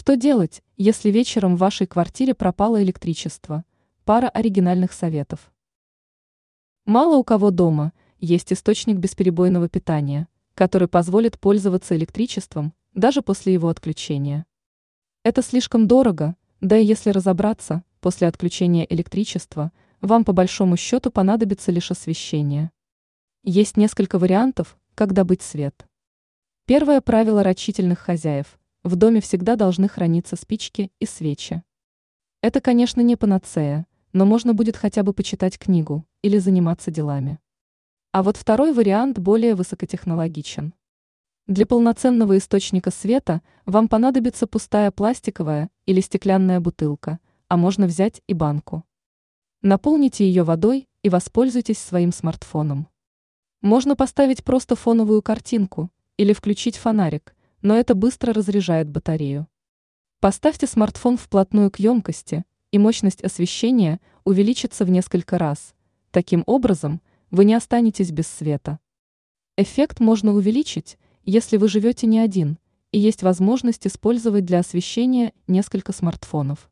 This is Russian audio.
Что делать, если вечером в вашей квартире пропало электричество? Пара оригинальных советов. Мало у кого дома есть источник бесперебойного питания, который позволит пользоваться электричеством даже после его отключения. Это слишком дорого, да и если разобраться, после отключения электричества вам по большому счету понадобится лишь освещение. Есть несколько вариантов, как добыть свет. Первое правило рачительных хозяев – в доме всегда должны храниться спички и свечи. Это, конечно, не панацея, но можно будет хотя бы почитать книгу или заниматься делами. А вот второй вариант более высокотехнологичен. Для полноценного источника света вам понадобится пустая пластиковая или стеклянная бутылка, а можно взять и банку. Наполните ее водой и воспользуйтесь своим смартфоном. Можно поставить просто фоновую картинку или включить фонарик, но это быстро разряжает батарею. Поставьте смартфон вплотную к емкости, и мощность освещения увеличится в несколько раз. Таким образом, вы не останетесь без света. Эффект можно увеличить, если вы живете не один, и есть возможность использовать для освещения несколько смартфонов.